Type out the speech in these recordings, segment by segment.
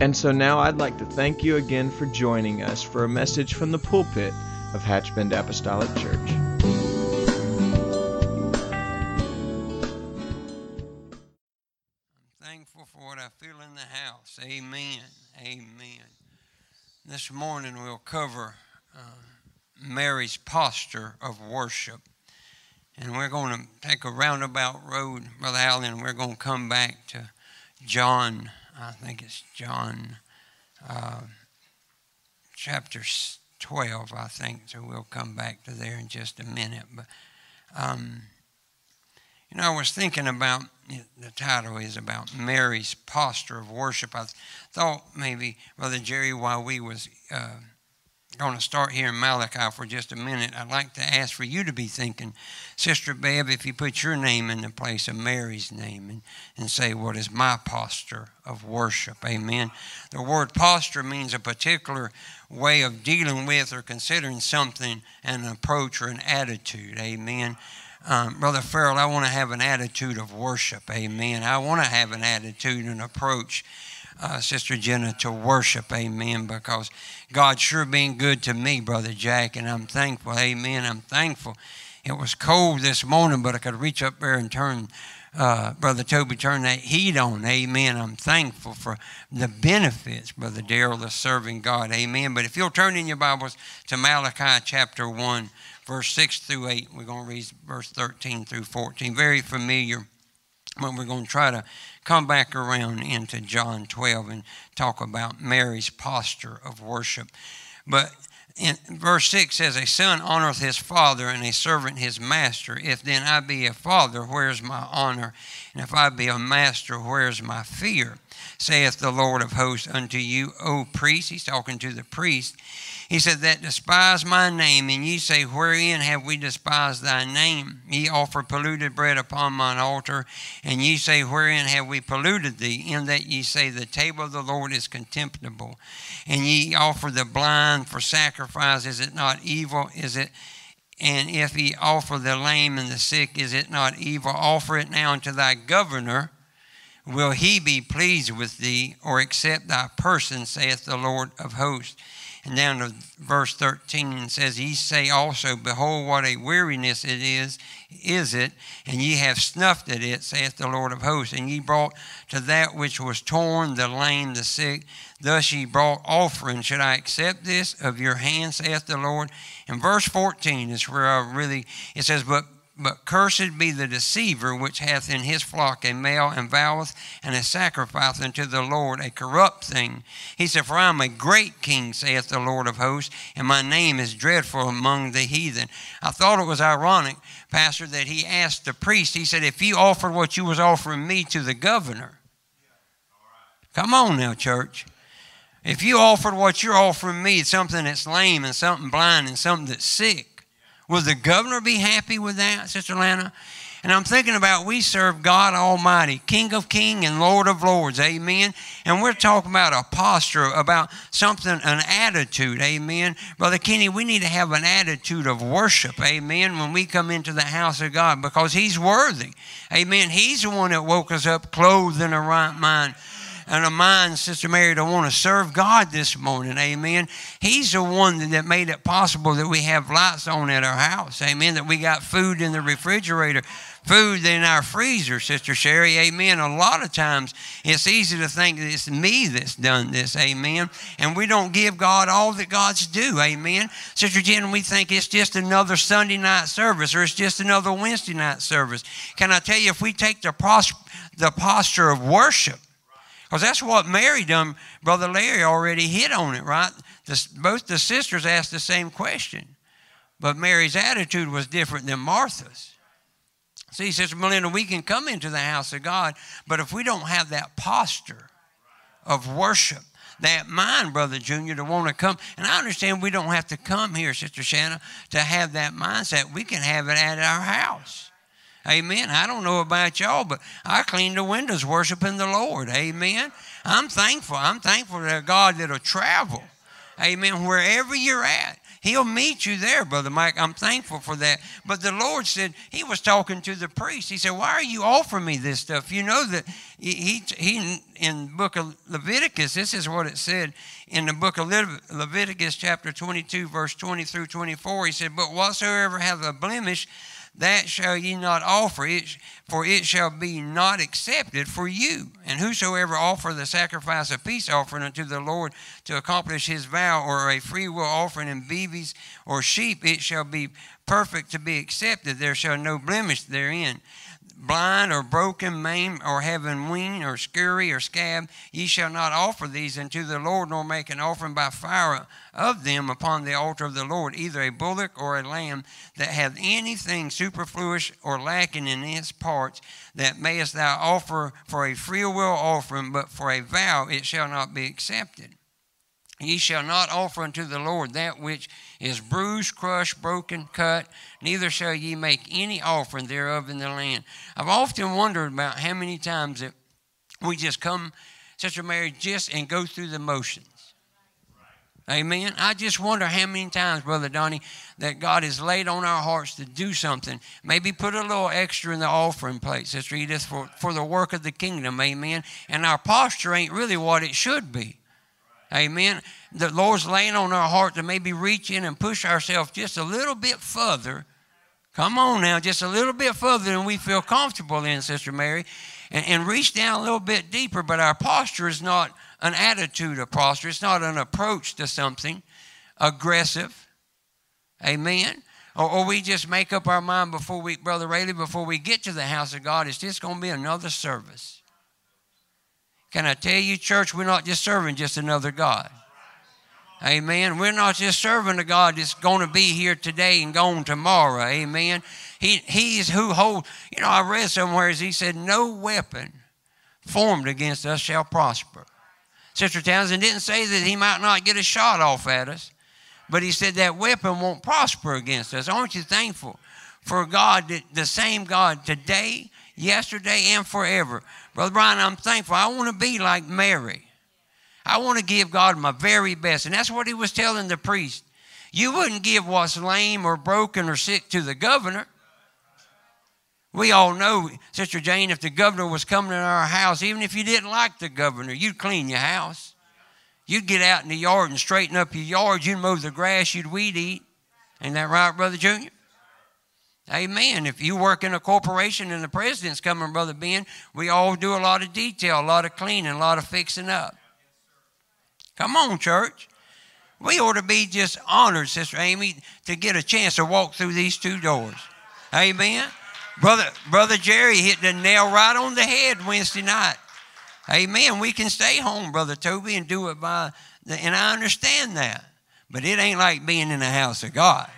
And so now I'd like to thank you again for joining us for a message from the pulpit of Hatchbend Apostolic Church. I'm thankful for what I feel in the house. Amen. Amen. This morning we'll cover uh, Mary's posture of worship. And we're going to take a roundabout road, Brother Allen. We're going to come back to John I think it's John uh, chapter 12, I think. So we'll come back to there in just a minute. But, um, you know, I was thinking about the title is about Mary's posture of worship. I thought maybe Brother Jerry, while we was uh, going to start here in Malachi for just a minute, I'd like to ask for you to be thinking, Sister Bev, if you put your name in the place of Mary's name and, and say, What is my posture of worship? Amen. The word posture means a particular way of dealing with or considering something, an approach or an attitude. Amen. Um, Brother Farrell, I want to have an attitude of worship. Amen. I want to have an attitude and approach uh, Sister Jenna, to worship, amen, because God's sure been good to me, Brother Jack, and I'm thankful, amen. I'm thankful. It was cold this morning, but I could reach up there and turn, uh, Brother Toby, turn that heat on, amen. I'm thankful for the benefits, Brother Darrell, of serving God, amen. But if you'll turn in your Bibles to Malachi chapter 1, verse 6 through 8, we're going to read verse 13 through 14. Very familiar, but we're going to try to come back around into John 12 and talk about Mary's posture of worship. But in verse 6 says, A son honoreth his father, and a servant his master. If then I be a father, where's my honor? And if I be a master, where's my fear? Saith the Lord of hosts unto you, O priest. He's talking to the priest. He said, That despise my name, and ye say, Wherein have we despised thy name? Ye offer polluted bread upon mine altar, and ye say, Wherein have we polluted thee? In that ye say, The table of the Lord is contemptible. And ye offer the blind for sacrifice. Is it not evil? Is it and if ye offer the lame and the sick, is it not evil? Offer it now unto thy governor. Will he be pleased with thee, or accept thy person, saith the Lord of hosts? And down to verse 13 says, Ye say also, Behold, what a weariness it is, is it, and ye have snuffed at it, saith the Lord of hosts. And ye brought to that which was torn, the lame, the sick. Thus ye brought offering. Should I accept this of your hand, saith the Lord? And verse 14 is where I really, it says, But but cursed be the deceiver which hath in his flock a male and voweth and a sacrifice unto the Lord a corrupt thing. He said, For I am a great king, saith the Lord of hosts, and my name is dreadful among the heathen. I thought it was ironic, Pastor, that he asked the priest, he said, If you offered what you was offering me to the governor, come on now, church. If you offered what you're offering me, something that's lame and something blind and something that's sick, Will the governor be happy with that, Sister Lana? And I'm thinking about we serve God Almighty, King of Kings and Lord of Lords, amen. And we're talking about a posture, about something, an attitude, amen. Brother Kenny, we need to have an attitude of worship, amen, when we come into the house of God because He's worthy, amen. He's the one that woke us up clothed in a right mind and a mind, Sister Mary, to want to serve God this morning. Amen. He's the one that made it possible that we have lights on at our house. Amen. That we got food in the refrigerator, food in our freezer, Sister Sherry. Amen. A lot of times it's easy to think that it's me that's done this. Amen. And we don't give God all that God's due. Amen. Sister Jen, we think it's just another Sunday night service or it's just another Wednesday night service. Can I tell you, if we take the, the posture of worship, because that's what Mary done. Brother Larry already hit on it, right? The, both the sisters asked the same question. But Mary's attitude was different than Martha's. See, Sister Melinda, we can come into the house of God, but if we don't have that posture of worship, that mind, Brother Junior, to want to come. And I understand we don't have to come here, Sister Shanna, to have that mindset. We can have it at our house. Amen. I don't know about y'all, but I clean the windows worshiping the Lord. Amen. I'm thankful. I'm thankful to God that'll travel. Amen. Wherever you're at. He'll meet you there, Brother Mike. I'm thankful for that. But the Lord said, He was talking to the priest. He said, Why are you offering me this stuff? You know that He, he, in book of Leviticus, this is what it said in the book of Leviticus, chapter 22, verse 20 through 24. He said, But whatsoever hath a blemish, that shall ye not offer it, for it shall be not accepted for you. And whosoever offer the sacrifice of peace offering unto the Lord to accomplish his vow, or a free will offering in beeves or sheep, it shall be perfect to be accepted. There shall no blemish therein blind or broken, maimed, or having wean or scurvy or scab, ye shall not offer these unto the Lord, nor make an offering by fire of them upon the altar of the Lord, either a bullock or a lamb that hath anything superfluous or lacking in its parts, that mayest thou offer for a freewill offering, but for a vow it shall not be accepted. Ye shall not offer unto the Lord that which is bruised, crushed, broken, cut, neither shall ye make any offering thereof in the land. I've often wondered about how many times that we just come, Sister Mary, just and go through the motions. Amen. I just wonder how many times, Brother Donnie, that God has laid on our hearts to do something. Maybe put a little extra in the offering plate, Sister Edith, for, for the work of the kingdom. Amen. And our posture ain't really what it should be. Amen. The Lord's laying on our heart to maybe reach in and push ourselves just a little bit further. Come on now, just a little bit further than we feel comfortable in, Sister Mary, and, and reach down a little bit deeper. But our posture is not an attitude of posture, it's not an approach to something aggressive. Amen. Or, or, we just make up our mind before we, Brother Rayleigh, before we get to the house of God, it's just going to be another service. Can I tell you, church, we're not just serving just another God. Amen. We're not just serving a God that's going to be here today and gone tomorrow. Amen. He, he's who holds, you know, I read somewhere as he said, no weapon formed against us shall prosper. Sister Townsend didn't say that he might not get a shot off at us, but he said that weapon won't prosper against us. Aren't you thankful for God, the same God today, yesterday, and forever? Brother Brian, I'm thankful. I want to be like Mary. I want to give God my very best. And that's what he was telling the priest. You wouldn't give what's lame or broken or sick to the governor. We all know, Sister Jane, if the governor was coming to our house, even if you didn't like the governor, you'd clean your house. You'd get out in the yard and straighten up your yard. You'd mow the grass. You'd weed eat. Ain't that right, Brother Junior? Amen. If you work in a corporation and the president's coming, Brother Ben, we all do a lot of detail, a lot of cleaning, a lot of fixing up. Come on, church. We ought to be just honored, Sister Amy, to get a chance to walk through these two doors. Amen. Brother, Brother Jerry hit the nail right on the head Wednesday night. Amen. We can stay home, Brother Toby, and do it by, the, and I understand that. But it ain't like being in the house of God.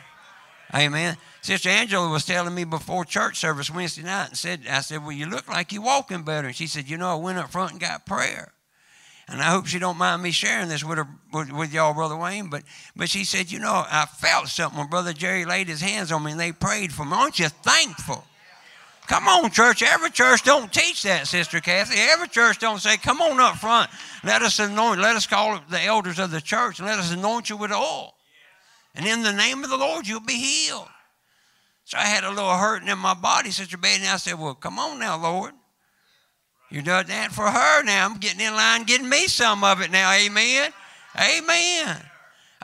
Amen. Sister Angela was telling me before church service Wednesday night and said, I said, Well, you look like you're walking better. And she said, You know, I went up front and got prayer. And I hope she don't mind me sharing this with her with, with y'all, Brother Wayne. But but she said, you know, I felt something when Brother Jerry laid his hands on me and they prayed for me. Aren't you thankful? Come on, church. Every church don't teach that, Sister Kathy. Every church don't say, come on up front. Let us anoint, let us call the elders of the church and let us anoint you with oil. And in the name of the Lord, you'll be healed. So I had a little hurting in my body, Sister Betty, and I said, Well, come on now, Lord. You done that for her now. I'm getting in line, getting me some of it now. Amen. Amen.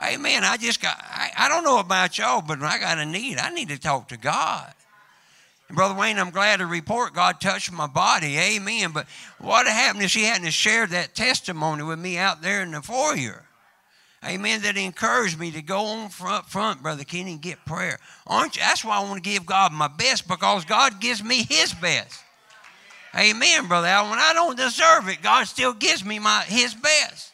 Amen. I just got, I, I don't know about y'all, but I got a need. I need to talk to God. And Brother Wayne, I'm glad to report God touched my body. Amen. But what happened if she hadn't shared that testimony with me out there in the foyer? Amen, that encouraged me to go on front, front, Brother Kenny, and get prayer. Aren't you? That's why I want to give God my best because God gives me His best. Amen, Brother Al. When I don't deserve it, God still gives me my His best.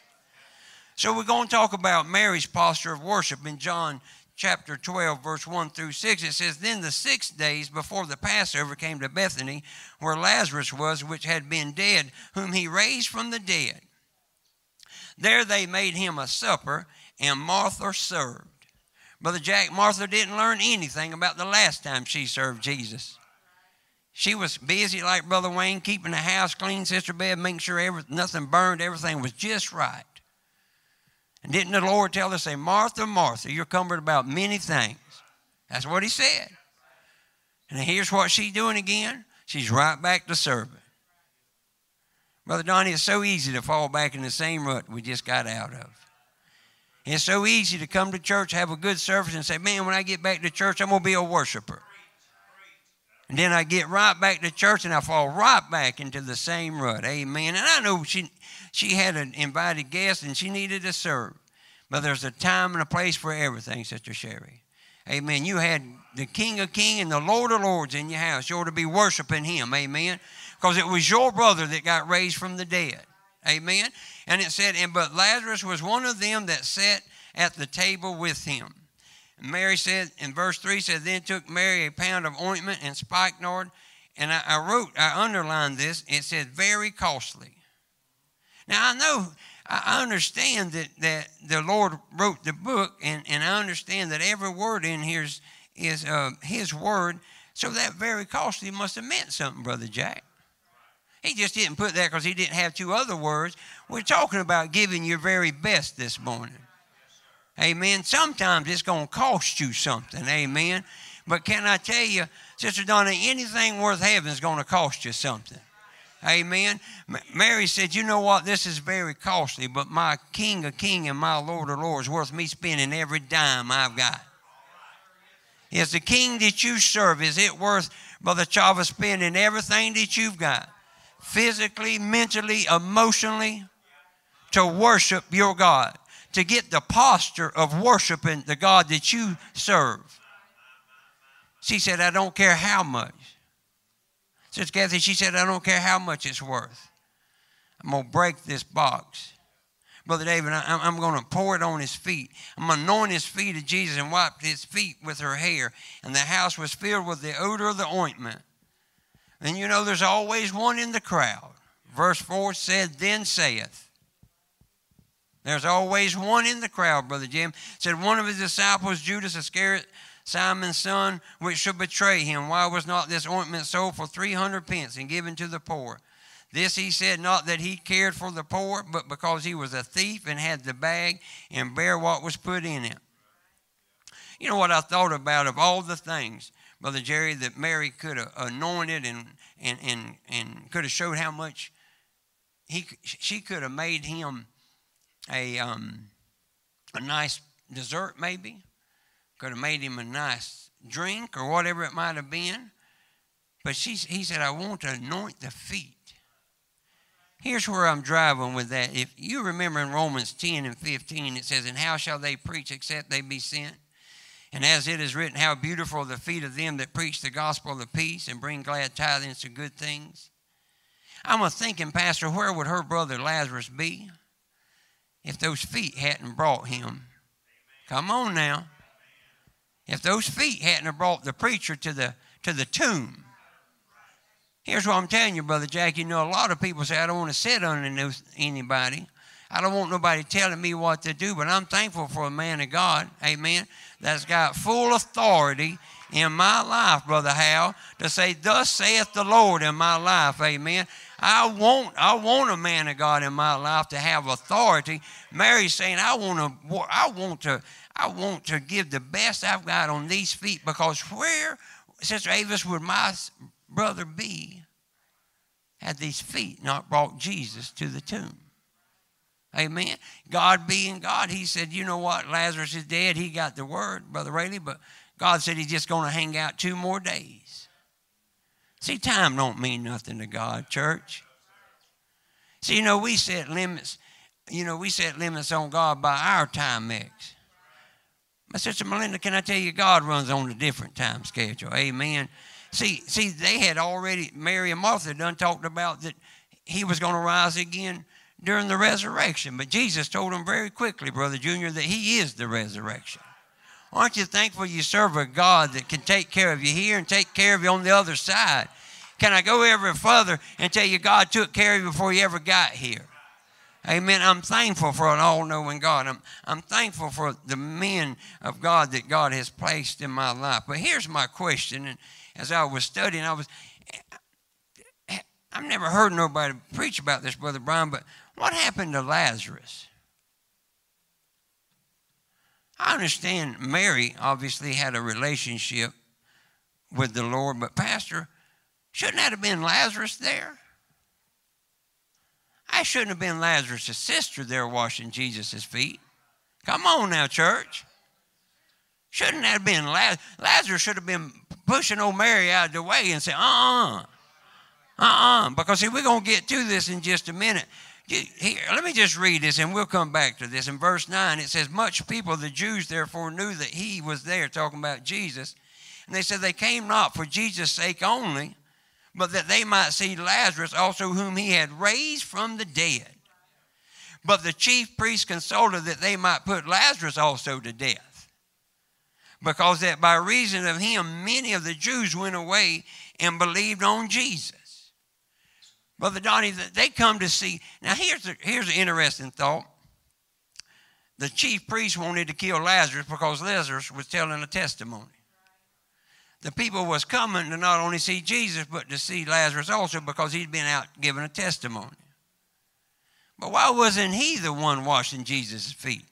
So we're going to talk about Mary's posture of worship in John chapter 12, verse 1 through 6. It says, Then the six days before the Passover came to Bethany, where Lazarus was, which had been dead, whom he raised from the dead. There they made him a supper, and Martha served. Brother Jack, Martha didn't learn anything about the last time she served Jesus. She was busy, like Brother Wayne, keeping the house clean, Sister Bev, making sure every, nothing burned, everything was just right. And didn't the Lord tell her, say, Martha, Martha, you're cumbered about many things. That's what he said. And here's what she's doing again. She's right back to serving. Brother Donnie, it's so easy to fall back in the same rut we just got out of. It's so easy to come to church, have a good service, and say, man, when I get back to church, I'm going to be a worshiper. And then I get right back to church and I fall right back into the same rut. Amen. And I know she, she had an invited guest and she needed to serve. But there's a time and a place for everything, Sister Sherry. Amen. You had the King of Kings and the Lord of Lords in your house. You ought to be worshiping Him. Amen. Because it was your brother that got raised from the dead. Amen. And it said, and but Lazarus was one of them that sat at the table with him. Mary said, in verse 3 said, Then took Mary a pound of ointment and spikenard. And I, I wrote, I underlined this. It said, very costly. Now I know I understand that, that the Lord wrote the book, and, and I understand that every word in here is, is uh, His word. So that very costly must have meant something, Brother Jack. He just didn't put that because he didn't have two other words. We're talking about giving your very best this morning. Amen. Sometimes it's going to cost you something. Amen. But can I tell you, Sister Donna, anything worth having is going to cost you something. Amen. Mary said, You know what? This is very costly, but my King of King and my Lord of Lords worth me spending every dime I've got. Is the King that you serve, is it worth, Brother Chava, spending everything that you've got? Physically, mentally, emotionally, to worship your God, to get the posture of worshiping the God that you serve. She said, I don't care how much. Sister Kathy, she said, I don't care how much it's worth. I'm going to break this box. Brother David, I, am going to pour it on his feet. I'm going to anoint his feet of Jesus and wipe his feet with her hair. And the house was filled with the odor of the ointment. And you know, there's always one in the crowd. Verse 4 said, Then saith, There's always one in the crowd, Brother Jim. Said one of his disciples, Judas Iscariot, Simon's son, which should betray him. Why was not this ointment sold for 300 pence and given to the poor? This he said not that he cared for the poor, but because he was a thief and had the bag and bare what was put in it. You know what I thought about of all the things, Brother Jerry, that Mary could have anointed and, and, and, and could have showed how much he, she could have made him a, um, a nice dessert, maybe. Could have made him a nice drink or whatever it might have been. But she, he said, I want to anoint the feet. Here's where I'm driving with that. If you remember in Romans 10 and 15, it says, And how shall they preach except they be sent? And as it is written, How beautiful are the feet of them that preach the gospel of the peace and bring glad tidings to good things. I'm a thinking, Pastor, where would her brother Lazarus be if those feet hadn't brought him? Come on now. If those feet hadn't have brought the preacher to the, to the tomb. Here's what I'm telling you, Brother Jack. You know, a lot of people say, I don't want to sit under anybody. I don't want nobody telling me what to do, but I'm thankful for a man of God, amen, that's got full authority in my life, Brother Hal, to say, Thus saith the Lord in my life, amen. I want, I want a man of God in my life to have authority. Mary's saying, I want to, I want to, I want to give the best I've got on these feet because where, Sister Avis, would my brother be had these feet not brought Jesus to the tomb? Amen. God being God, He said, you know what? Lazarus is dead. He got the word, Brother Rayleigh, but God said He's just going to hang out two more days. See, time don't mean nothing to God, church. See, you know, we set limits, you know, we set limits on God by our time mix. My sister Melinda, can I tell you, God runs on a different time schedule. Amen. See, see, they had already, Mary and Martha done talked about that he was going to rise again during the resurrection. But Jesus told them very quickly, Brother Junior, that he is the resurrection. Aren't you thankful you serve a God that can take care of you here and take care of you on the other side? Can I go ever further and tell you God took care of you before you ever got here? Amen. I'm thankful for an all knowing God. I'm, I'm thankful for the men of God that God has placed in my life. But here's my question. And as I was studying, I was, I've never heard nobody preach about this, Brother Brian, but what happened to Lazarus? I understand Mary obviously had a relationship with the Lord, but Pastor, shouldn't that have been Lazarus there? I shouldn't have been Lazarus' sister there washing Jesus' feet. Come on now, church. Shouldn't that have been Lazarus? Lazarus should have been pushing old Mary out of the way and say, uh uh-uh, uh, uh-uh. Because see, we're going to get to this in just a minute. Here, let me just read this and we'll come back to this. In verse 9, it says, Much people, the Jews, therefore knew that he was there, talking about Jesus. And they said, They came not for Jesus' sake only, but that they might see Lazarus also, whom he had raised from the dead. But the chief priests consulted that they might put Lazarus also to death, because that by reason of him many of the Jews went away and believed on Jesus. Brother Donnie, they come to see. Now, here's, the, here's an interesting thought. The chief priest wanted to kill Lazarus because Lazarus was telling a testimony. The people was coming to not only see Jesus, but to see Lazarus also because he'd been out giving a testimony. But why wasn't he the one washing Jesus' feet?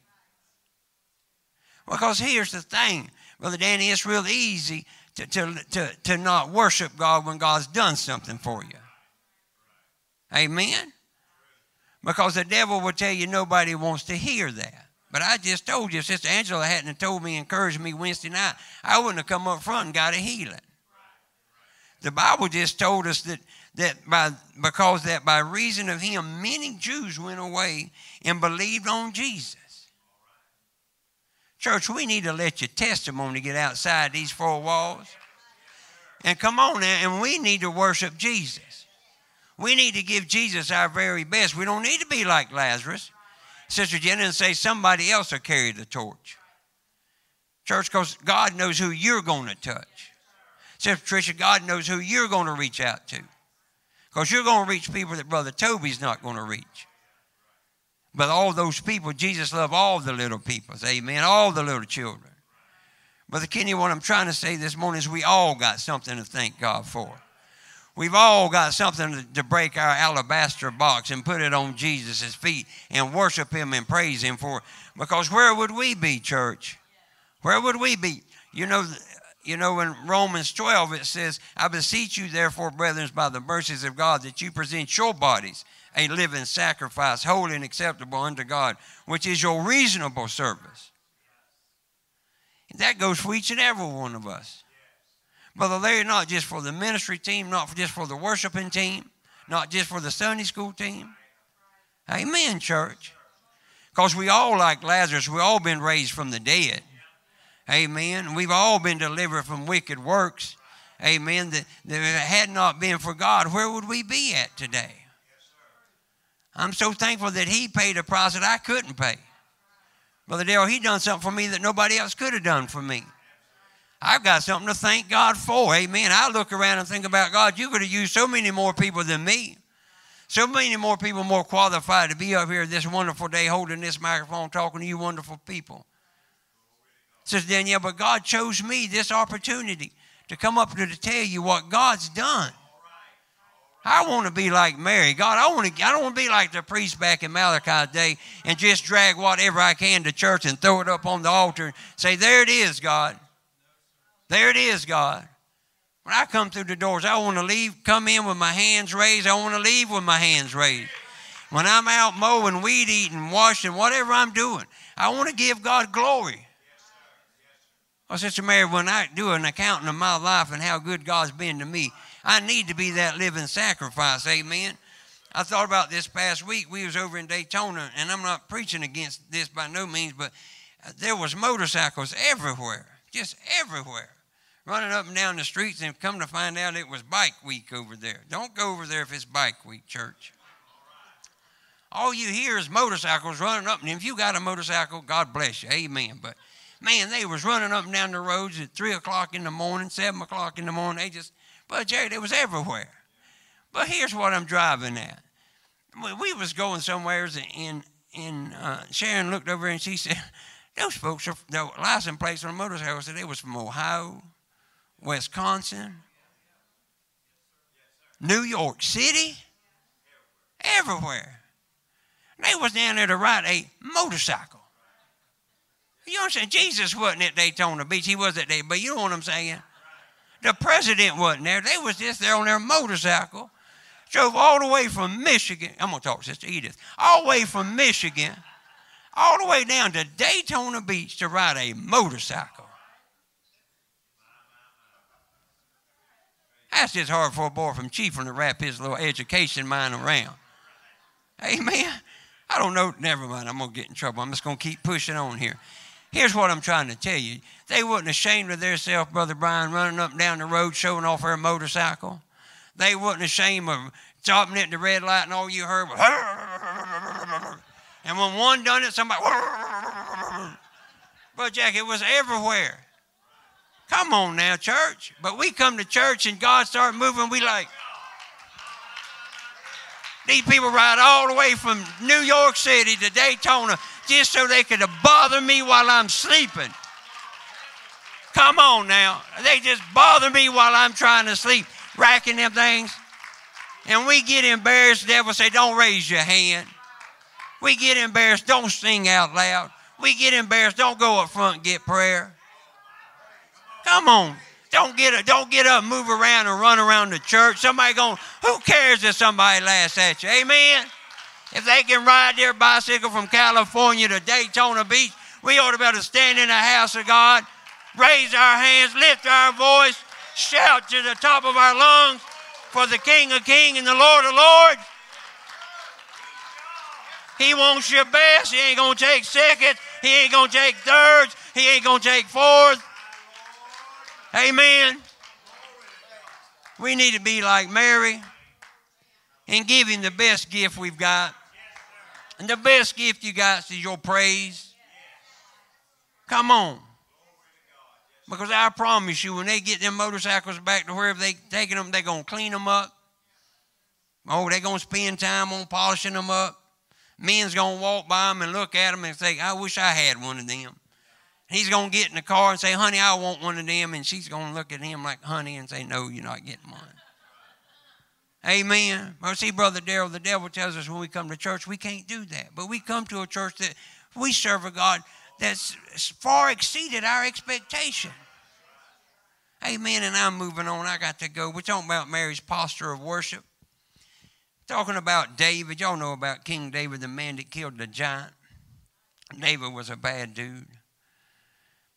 Because here's the thing, Brother Danny, it's real easy to, to, to, to not worship God when God's done something for you. Amen? Because the devil will tell you nobody wants to hear that. But I just told you, Sister Angela hadn't told me, encouraged me Wednesday night, I wouldn't have come up front and got a healing. The Bible just told us that, that by, because that by reason of him, many Jews went away and believed on Jesus. Church, we need to let your testimony get outside these four walls. And come on now, and we need to worship Jesus. We need to give Jesus our very best. We don't need to be like Lazarus. Sister Jenna and say somebody else will carry the torch. Church, because God knows who you're going to touch. Sister Patricia, God knows who you're going to reach out to. Because you're going to reach people that Brother Toby's not going to reach. But all those people, Jesus loved all the little people. Amen. All the little children. Brother Kenny, what I'm trying to say this morning is we all got something to thank God for. We've all got something to break our alabaster box and put it on Jesus' feet and worship Him and praise Him for. Because where would we be, church? Where would we be? You know, you know, in Romans 12 it says, I beseech you, therefore, brethren, by the mercies of God, that you present your bodies a living sacrifice, holy and acceptable unto God, which is your reasonable service. That goes for each and every one of us. Brother Larry, not just for the ministry team, not just for the worshiping team, not just for the Sunday school team. Amen, church. Because we all, like Lazarus, we all been raised from the dead. Amen. We've all been delivered from wicked works. Amen. That, that if it had not been for God, where would we be at today? I'm so thankful that He paid a price that I couldn't pay. Brother Dale, He done something for me that nobody else could have done for me. I've got something to thank God for. Amen. I look around and think about God, you could have used so many more people than me. So many more people more qualified to be up here this wonderful day holding this microphone talking to you wonderful people. Says Danielle, but God chose me this opportunity to come up here to tell you what God's done. I want to be like Mary. God, I want to I don't want to be like the priest back in Malachi day and just drag whatever I can to church and throw it up on the altar and say, There it is, God. There it is, God. When I come through the doors, I want to leave, come in with my hands raised. I want to leave with my hands raised. When I'm out mowing, weed eating, washing, whatever I'm doing, I want to give God glory. Oh, Sister Mary, when I do an accounting of my life and how good God's been to me, I need to be that living sacrifice. Amen. I thought about this past week. We was over in Daytona, and I'm not preaching against this by no means, but uh, there was motorcycles everywhere, just everywhere running up and down the streets and come to find out it was bike week over there. Don't go over there if it's bike week, church. All you hear is motorcycles running up, and if you got a motorcycle, God bless you, amen. But man, they was running up and down the roads at three o'clock in the morning, seven o'clock in the morning. They just, but Jerry, they was everywhere. But here's what I'm driving at. we was going somewhere and, and uh, Sharon looked over and she said, those folks are, the license plates on the motorcycle said they was from Ohio, Wisconsin, New York City, everywhere. They was down there to ride a motorcycle. You saying? Jesus wasn't at Daytona Beach. He was at Daytona, but you know what I'm saying? The president wasn't there. They was just there on their motorcycle. Drove all the way from Michigan. I'm to talk to Sister Edith. All the way from Michigan, all the way down to Daytona Beach to ride a motorcycle. That's just hard for a boy from Chiefland to wrap his little education mind around. Amen. I don't know. Never mind. I'm going to get in trouble. I'm just going to keep pushing on here. Here's what I'm trying to tell you. They wasn't ashamed of theirself, Brother Brian, running up and down the road showing off their motorcycle. They wasn't ashamed of stopping at the red light and all you heard was and when one done it, somebody Brother Jack, it was everywhere. Come on now, church. But we come to church and God started moving, we like these people ride all the way from New York City to Daytona just so they could bother me while I'm sleeping. Come on now. They just bother me while I'm trying to sleep, racking them things. And we get embarrassed. The devil say, don't raise your hand. We get embarrassed. Don't sing out loud. We get embarrassed. Don't go up front and get prayer. Come on. Don't get up, don't get up, move around and run around the church. Somebody going, who cares if somebody laughs at you? Amen. If they can ride their bicycle from California to Daytona Beach, we ought to be able to stand in the house of God, raise our hands, lift our voice, shout to the top of our lungs for the King of Kings and the Lord of Lords. He wants your best. He ain't to take second. He ain't to take thirds. He ain't to take fourth. Amen. We need to be like Mary and give him the best gift we've got. And the best gift you got is your praise. Come on. Because I promise you, when they get them motorcycles back to wherever they taking them, they're going to clean them up. Oh, they're going to spend time on polishing them up. Men's going to walk by them and look at them and say, I wish I had one of them. He's going to get in the car and say, honey, I want one of them. And she's going to look at him like, honey, and say, no, you're not getting one. Amen. Well, see, Brother Daryl, the devil tells us when we come to church, we can't do that. But we come to a church that we serve a God that's far exceeded our expectation. Amen. And I'm moving on. I got to go. We're talking about Mary's posture of worship. Talking about David. Y'all know about King David, the man that killed the giant. David was a bad dude.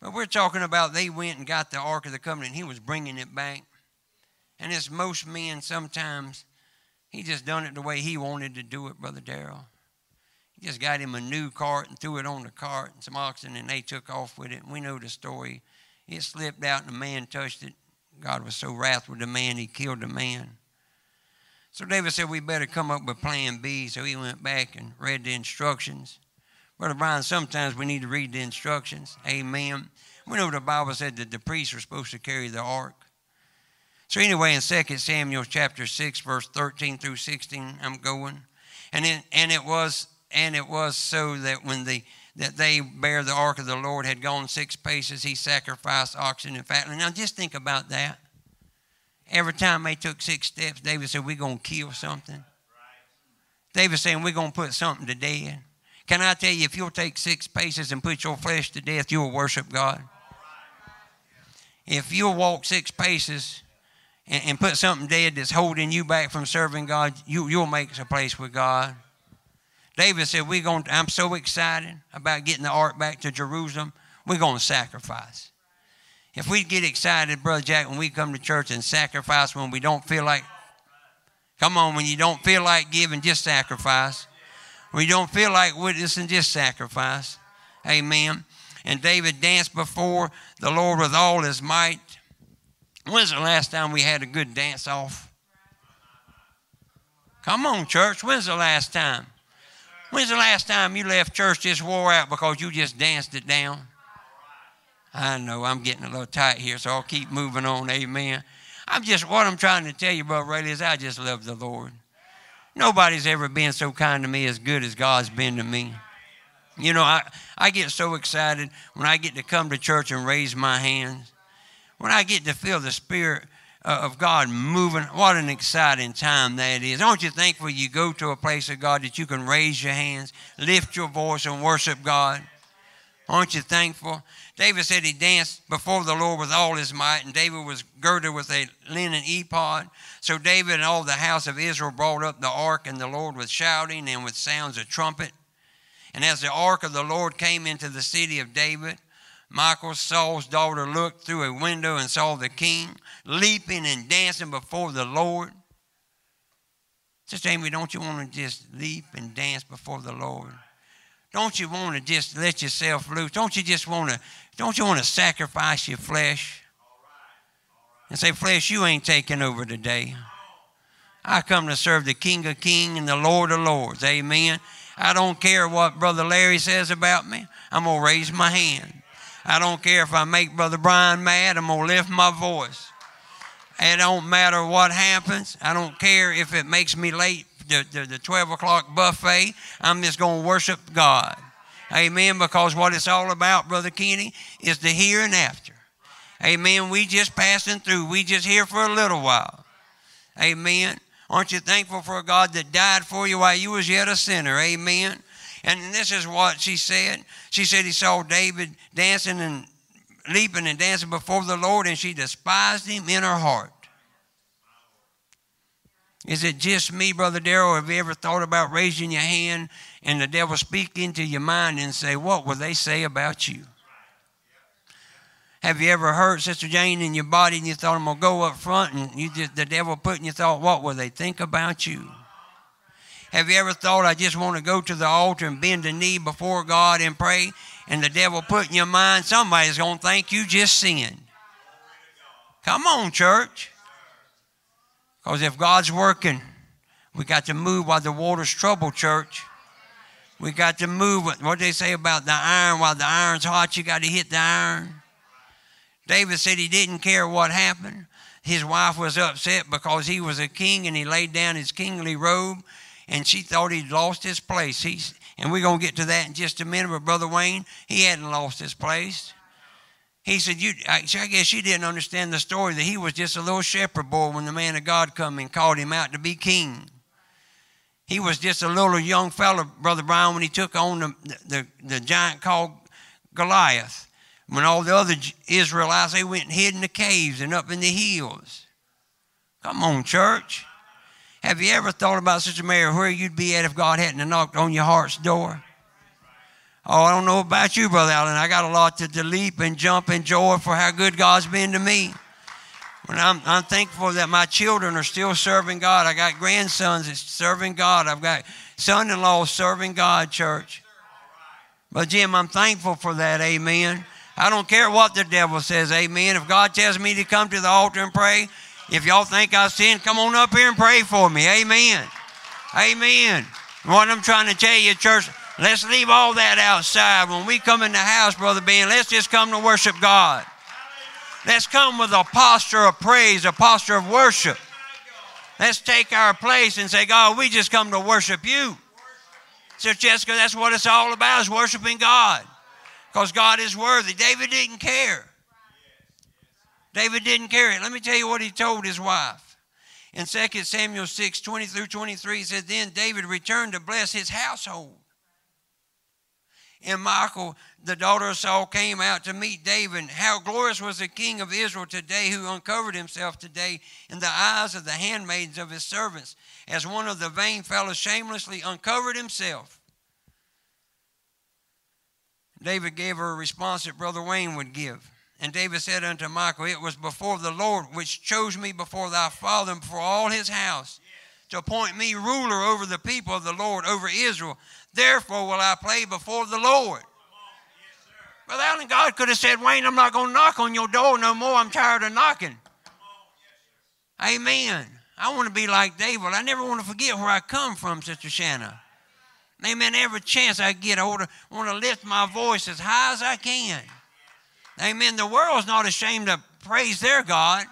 But we're talking about they went and got the Ark of the Covenant. He was bringing it back. And as most men, sometimes he just done it the way he wanted to do it, Brother Darrell. He just got him a new cart and threw it on the cart and some oxen, and they took off with it. And we know the story. It slipped out, and the man touched it. God was so wrath with the man, he killed the man. So David said, We better come up with plan B. So he went back and read the instructions. Brother Brian, sometimes we need to read the instructions. Amen. We know the Bible said that the priests were supposed to carry the ark. So anyway, in 2 Samuel chapter 6, verse 13 through 16, I'm going. And it, and it was and it was so that when the that they bear the ark of the Lord had gone six paces, he sacrificed oxen and fatling. Now just think about that. Every time they took six steps, David said, We're gonna kill something. David saying we're gonna put something to death. Can I tell you, if you'll take six paces and put your flesh to death, you'll worship God. If you'll walk six paces and, and put something dead that's holding you back from serving God, you, you'll make a place with God. David said, We're going I'm so excited about getting the ark back to Jerusalem, we're going to sacrifice. If we get excited, Brother Jack, when we come to church and sacrifice when we don't feel like, come on, when you don't feel like giving, just sacrifice. You don't feel like witnessing, just sacrifice. Amen. And David danced before the Lord with all his might. When's the last time we had a good dance off? Come on, church. When's the last time? When's the last time you left church just wore out because you just danced it down? I know I'm getting a little tight here, so I'll keep moving on. Amen. I'm just what I'm trying to tell you, Brother Ray, is I just love the Lord. Nobody's ever been so kind to me as good as God's been to me. You know, I, I get so excited when I get to come to church and raise my hands. When I get to feel the Spirit uh, of God moving, what an exciting time that is. Aren't you thankful you go to a place of God that you can raise your hands, lift your voice, and worship God? Aren't you thankful? David said he danced before the Lord with all his might, and David was girded with a linen ephod. So David and all the house of Israel brought up the ark, and the Lord with shouting and with sounds of trumpet. And as the ark of the Lord came into the city of David, Michal, Saul's daughter, looked through a window and saw the king leaping and dancing before the Lord. Sister Amy, don't you want to just leap and dance before the Lord? Don't you want to just let yourself loose? Don't you just want to don't you want to sacrifice your flesh? And say, flesh, you ain't taking over today. I come to serve the King of Kings and the Lord of Lords. Amen. I don't care what Brother Larry says about me. I'm going to raise my hand. I don't care if I make Brother Brian mad. I'm going to lift my voice. It don't matter what happens. I don't care if it makes me late to, to the 12 o'clock buffet. I'm just going to worship God. Amen. Because what it's all about, Brother Kenny, is the here and after. Amen. We just passing through. We just here for a little while. Amen. Aren't you thankful for a God that died for you while you was yet a sinner? Amen. And this is what she said. She said he saw David dancing and leaping and dancing before the Lord, and she despised him in her heart. Is it just me, Brother Darrell? Have you ever thought about raising your hand and the devil speak into your mind and say, What will they say about you? Have you ever hurt Sister Jane in your body and you thought I'm gonna go up front and you just the devil put in your thought, what will they think about you? Have you ever thought I just want to go to the altar and bend a knee before God and pray? And the devil put in your mind, somebody's gonna think you just sinned. Come on, church. Because if God's working, we got to move while the water's troubled, church. We got to move. What they say about the iron, while the iron's hot, you got to hit the iron. David said he didn't care what happened. His wife was upset because he was a king and he laid down his kingly robe and she thought he'd lost his place. He's, and we're going to get to that in just a minute, but Brother Wayne, he hadn't lost his place. He said, you, I, guess you didn't understand the story that he was just a little shepherd boy when the man of God come and called him out to be king. He was just a little young fellow, Brother Brown, when he took on the, the, the giant called Goliath. When all the other Israelites, they went and hid in the caves and up in the hills. Come on, church. Have you ever thought about, Sister Mary, where you'd be at if God hadn't knocked on your heart's door? Oh, I don't know about you, Brother Allen. I got a lot to, leap and jump and joy for how good God's been to me. When I'm, I'm thankful that my children are still serving God. I got grandsons that's serving God. I've got son in law serving God, church. But, Jim, I'm thankful for that. Amen. I don't care what the devil says. Amen. If God tells me to come to the altar and pray, if y'all think I sin, come on up here and pray for me. Amen. Amen. What I'm trying to tell you, church, Let's leave all that outside. When we come in the house, Brother Ben, let's just come to worship God. Let's come with a posture of praise, a posture of worship. Let's take our place and say, God, we just come to worship you. So, Jessica, that's what it's all about is worshiping God. Because God is worthy. David didn't care. David didn't care. Let me tell you what he told his wife. In 2 Samuel 6, 20 through 23, he said, Then David returned to bless his household. And Michal, the daughter of Saul, came out to meet David. How glorious was the king of Israel today who uncovered himself today in the eyes of the handmaids of his servants, as one of the vain fellows shamelessly uncovered himself. David gave her a response that Brother Wayne would give. And David said unto Michal, It was before the Lord which chose me before thy father and before all his house to appoint me ruler over the people of the Lord, over Israel, Therefore will I play before the Lord. Brother Allen, God could have said, Wayne, I'm not going to knock on your door no more. I'm tired of knocking. Amen. I want to be like David. I never want to forget where I come from, Sister Shanna. Amen. Every chance I get, I want to, want to lift my voice as high as I can. Amen. The world's not ashamed to praise their God.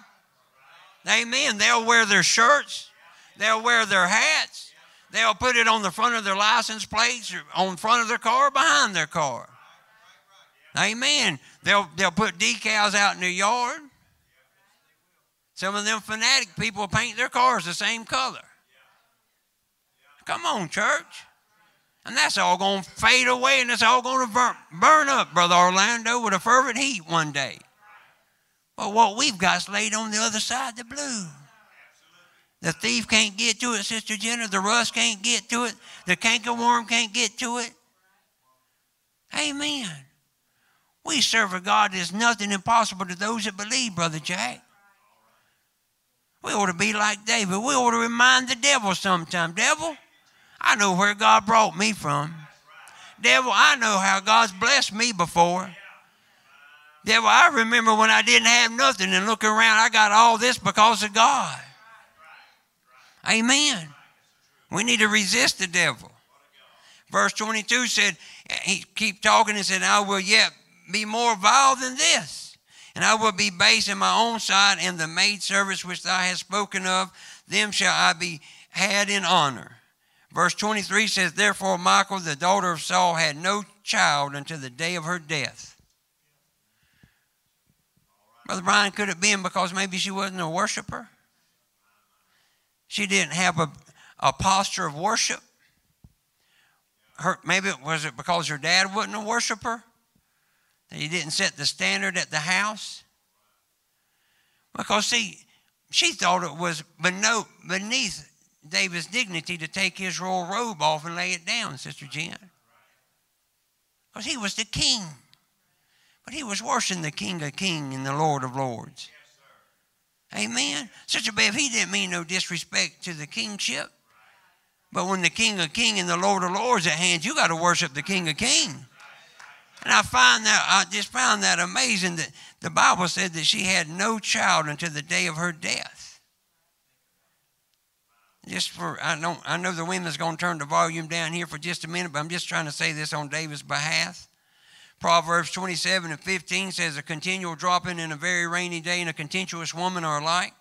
Amen. They'll wear their shirts, they'll wear their hats, They'll put it on the front of their license plates, on front of their car, behind their car. Amen. They'll, they'll put decals out in their yard. Some of them fanatic people paint their cars the same color. Come on, church. And that's all going to fade away and it's all going to burn, burn up, Brother Orlando, with a fervent heat one day. But what we've got is laid on the other side of the blue. The thief can't get to it, Sister Jenna. The rust can't get to it. The cankerworm can't get to it. Amen. We serve a God that is nothing impossible to those that believe, Brother Jack. We ought to be like David. We ought to remind the devil sometime. Devil, I know where God brought me from. Devil, I know how God's blessed me before. Devil, I remember when I didn't have nothing and looking around, I got all this because of God. Amen. We need to resist the devil. Verse 22 said, he keep talking and said, I will yet be more vile than this. And I will be base in my own sight, and the maid service which thou hast spoken of, them shall I be had in honor. Verse 23 says, Therefore Michal, the daughter of Saul, had no child until the day of her death. Brother Brian, could it been because maybe she wasn't a worshiper? She didn't have a, a posture of worship? Her, maybe it was it because her dad wasn't a worshiper? That he didn't set the standard at the house? Because, see, she thought it was beneath David's dignity to take his royal robe off and lay it down, Sister Jen. Because he was the king. But he was worse than the King of Kings and the Lord of Lords. Amen. Sister Bev, he didn't mean no disrespect to the kingship. But when the King of Kings and the Lord of Lords at hand, you got to worship the King of Kings. And I find that I just found that amazing that the Bible said that she had no child until the day of her death. Just for I don't I know the women's to turn the volume down here for just a minute, but I'm just trying to say this on David's behalf. Proverbs 27 and 15 says, A continual dropping in a very rainy day and a contentious woman are alike.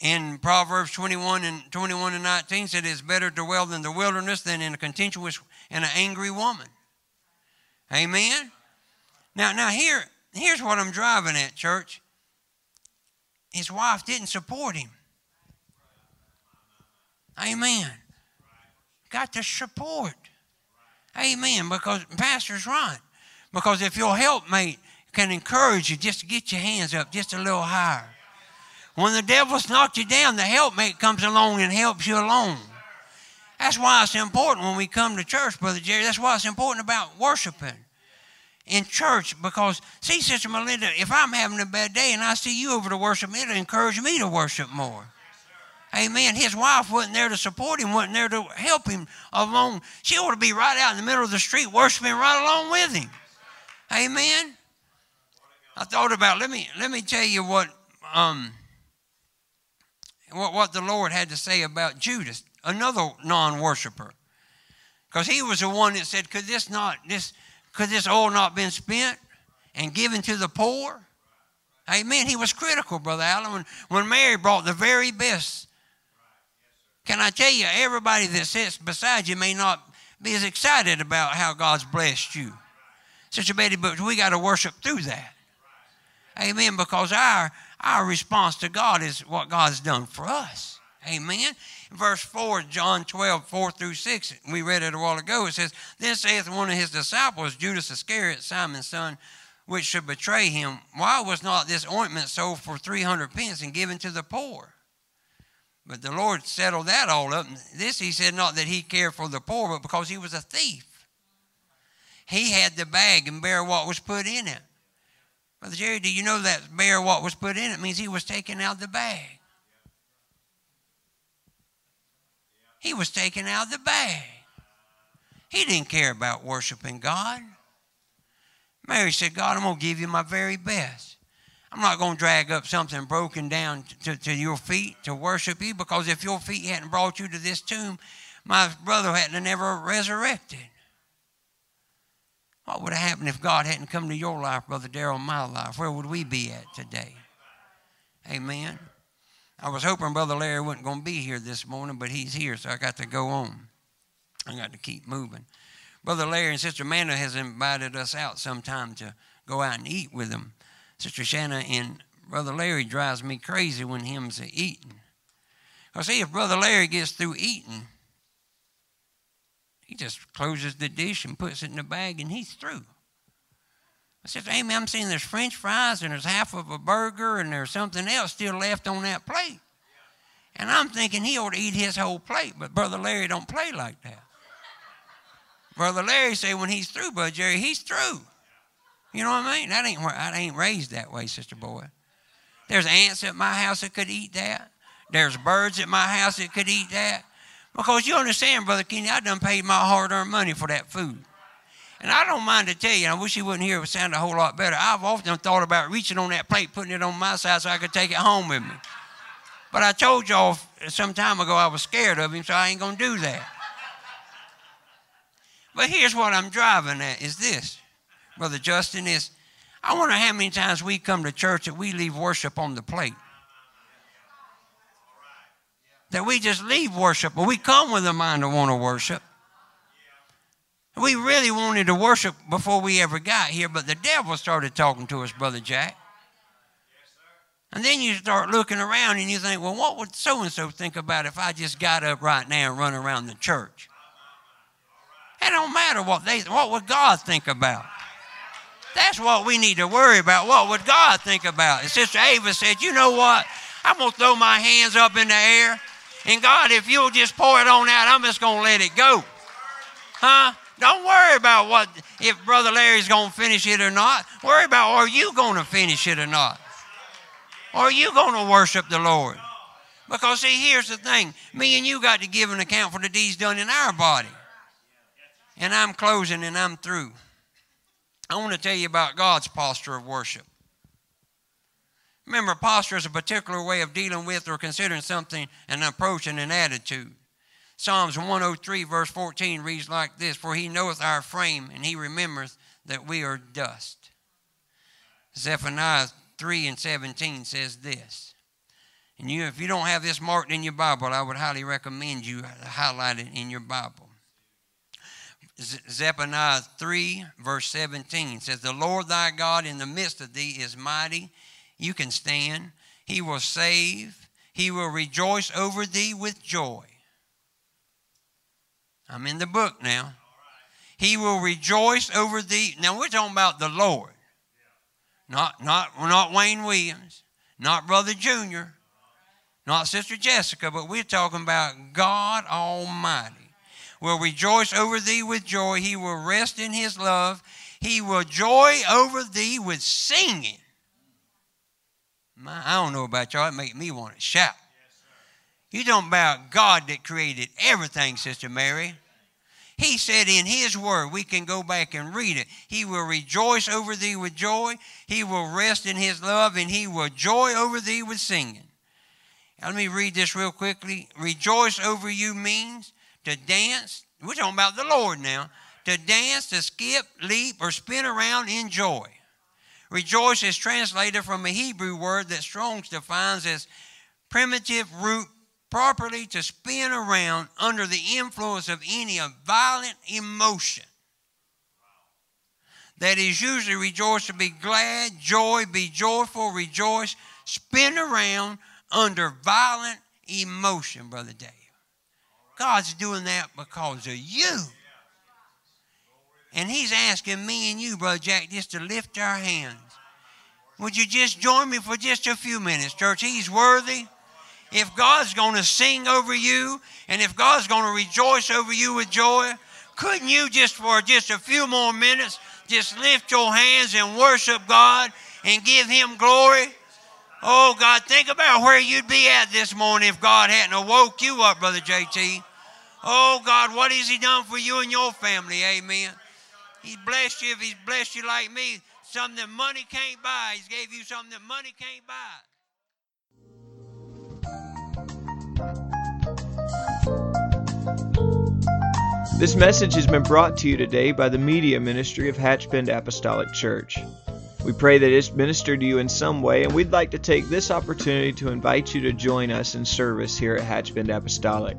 In Proverbs 21 and 21 and 19 said, It's better to dwell in the wilderness than in a contentious and an angry woman. Amen. Now, now here, here's what I'm driving at, church. His wife didn't support him. Amen. Got to support. Amen. Because Pastor's right. Because if your helpmate can encourage you just get your hands up just a little higher. When the devil's knocked you down, the helpmate comes along and helps you along. That's why it's important when we come to church, Brother Jerry. That's why it's important about worshiping in church because, see, Sister Melinda, if I'm having a bad day and I see you over to worship, it'll encourage me to worship more. Amen. His wife wasn't there to support him, wasn't there to help him along. She ought to be right out in the middle of the street worshiping right along with him. Amen. I thought about let me let me tell you what um what, what the Lord had to say about Judas, another non-worshiper. Because he was the one that said, Could this not this could this oil not been spent and given to the poor? Amen. He was critical, Brother Allen, when, when Mary brought the very best. Can I tell you, everybody that sits beside you may not be as excited about how God's blessed you. Sister Betty, but we got to worship through that. Amen. Because our our response to God is what God's done for us. Amen. Verse 4, John 12, 4 through 6, we read it a while ago. It says, Then saith one of his disciples, Judas Iscariot, Simon's son, which should betray him, Why was not this ointment sold for 300 pence and given to the poor? But the Lord settled that all up. This he said, not that he cared for the poor, but because he was a thief. He had the bag and bear what was put in it. Brother Jerry, do you know that bear what was put in it means he was taking out the bag? He was taking out the bag. He didn't care about worshiping God. Mary said, God, I'm going to give you my very best. I'm not going to drag up something broken down to, to your feet to worship you because if your feet hadn't brought you to this tomb, my brother hadn't never resurrected. What would have happened if God hadn't come to your life, Brother Darrell, my life? Where would we be at today? Amen. I was hoping Brother Larry wasn't going to be here this morning, but he's here, so I got to go on. I got to keep moving. Brother Larry and Sister Amanda has invited us out sometime to go out and eat with them. Sister Shanna and Brother Larry drives me crazy when him's eating. I see if Brother Larry gets through eating, he just closes the dish and puts it in the bag and he's through. I said, Amy, I'm seeing there's French fries and there's half of a burger and there's something else still left on that plate. And I'm thinking he ought to eat his whole plate, but Brother Larry don't play like that. Brother Larry say when he's through, Brother Jerry, he's through. You know what I mean? That ain't I ain't raised that way, sister boy. There's ants at my house that could eat that. There's birds at my house that could eat that. Because you understand, Brother Kenny, I done paid my hard-earned money for that food. And I don't mind to tell you, I wish he wouldn't hear it sound a whole lot better. I've often thought about reaching on that plate, putting it on my side so I could take it home with me. But I told y'all some time ago I was scared of him, so I ain't to do that. But here's what I'm driving at is this, Brother Justin, is I wonder how many times we come to church that we leave worship on the plate. That we just leave worship, but we come with a mind to want to worship. We really wanted to worship before we ever got here, but the devil started talking to us, Brother Jack. And then you start looking around and you think, well, what would so and so think about if I just got up right now and run around the church? It don't matter what they what would God think about. That's what we need to worry about. What would God think about? And Sister Ava said, you know what? I'm gonna throw my hands up in the air. And God, if you'll just pour it on out, I'm just gonna let it go. Huh? Don't worry about what if Brother Larry's going to finish it or not. Worry about are you going to finish it or not? Are you going to worship the Lord? Because see, here's the thing: me and you got to give an account for the deeds done in our body. And I'm closing and I'm through. I want to tell you about God's posture of worship. Remember, posture is a particular way of dealing with or considering something, an approach, and an attitude. Psalms 103, verse 14 reads like this For he knoweth our frame, and he remembereth that we are dust. Zephaniah 3 and 17 says this. And you, if you don't have this marked in your Bible, I would highly recommend you highlight it in your Bible. Zephaniah 3, verse 17 says, The Lord thy God in the midst of thee is mighty. You can stand. He will save. He will rejoice over thee with joy. I'm in the book now. He will rejoice over thee. Now we're talking about the Lord. Not, not, not Wayne Williams, not Brother Junior, not Sister Jessica, but we're talking about God Almighty. Will rejoice over thee with joy. He will rest in his love. He will joy over thee with singing. My, I don't know about y'all. It make me want to shout. You talking about God that created everything, Sister Mary. He said in His Word, we can go back and read it. He will rejoice over thee with joy. He will rest in His love, and He will joy over thee with singing. Now, let me read this real quickly. Rejoice over you means to dance. We're talking about the Lord now. To dance, to skip, leap, or spin around in joy. Rejoice is translated from a Hebrew word that Strong's defines as primitive root properly to spin around under the influence of any violent emotion. That is usually rejoice to be glad, joy, be joyful, rejoice, spin around under violent emotion, Brother Dave. God's doing that because of you. And He's asking me and you, Brother Jack, just to lift our hands. Would you just join me for just a few minutes, church? He's worthy if God's going to sing over you and if God's going to rejoice over you with joy, couldn't you just for just a few more minutes just lift your hands and worship God and give Him glory? Oh, God, think about where you'd be at this morning if God hadn't awoke you up, Brother JT. Oh, God, what has He done for you and your family? Amen. He blessed you if He's blessed you like me. Something that money can't buy. He's gave you something that money can't buy. This message has been brought to you today by the Media Ministry of Hatchbend Apostolic Church. We pray that it's ministered to you in some way, and we'd like to take this opportunity to invite you to join us in service here at Hatchbend Apostolic.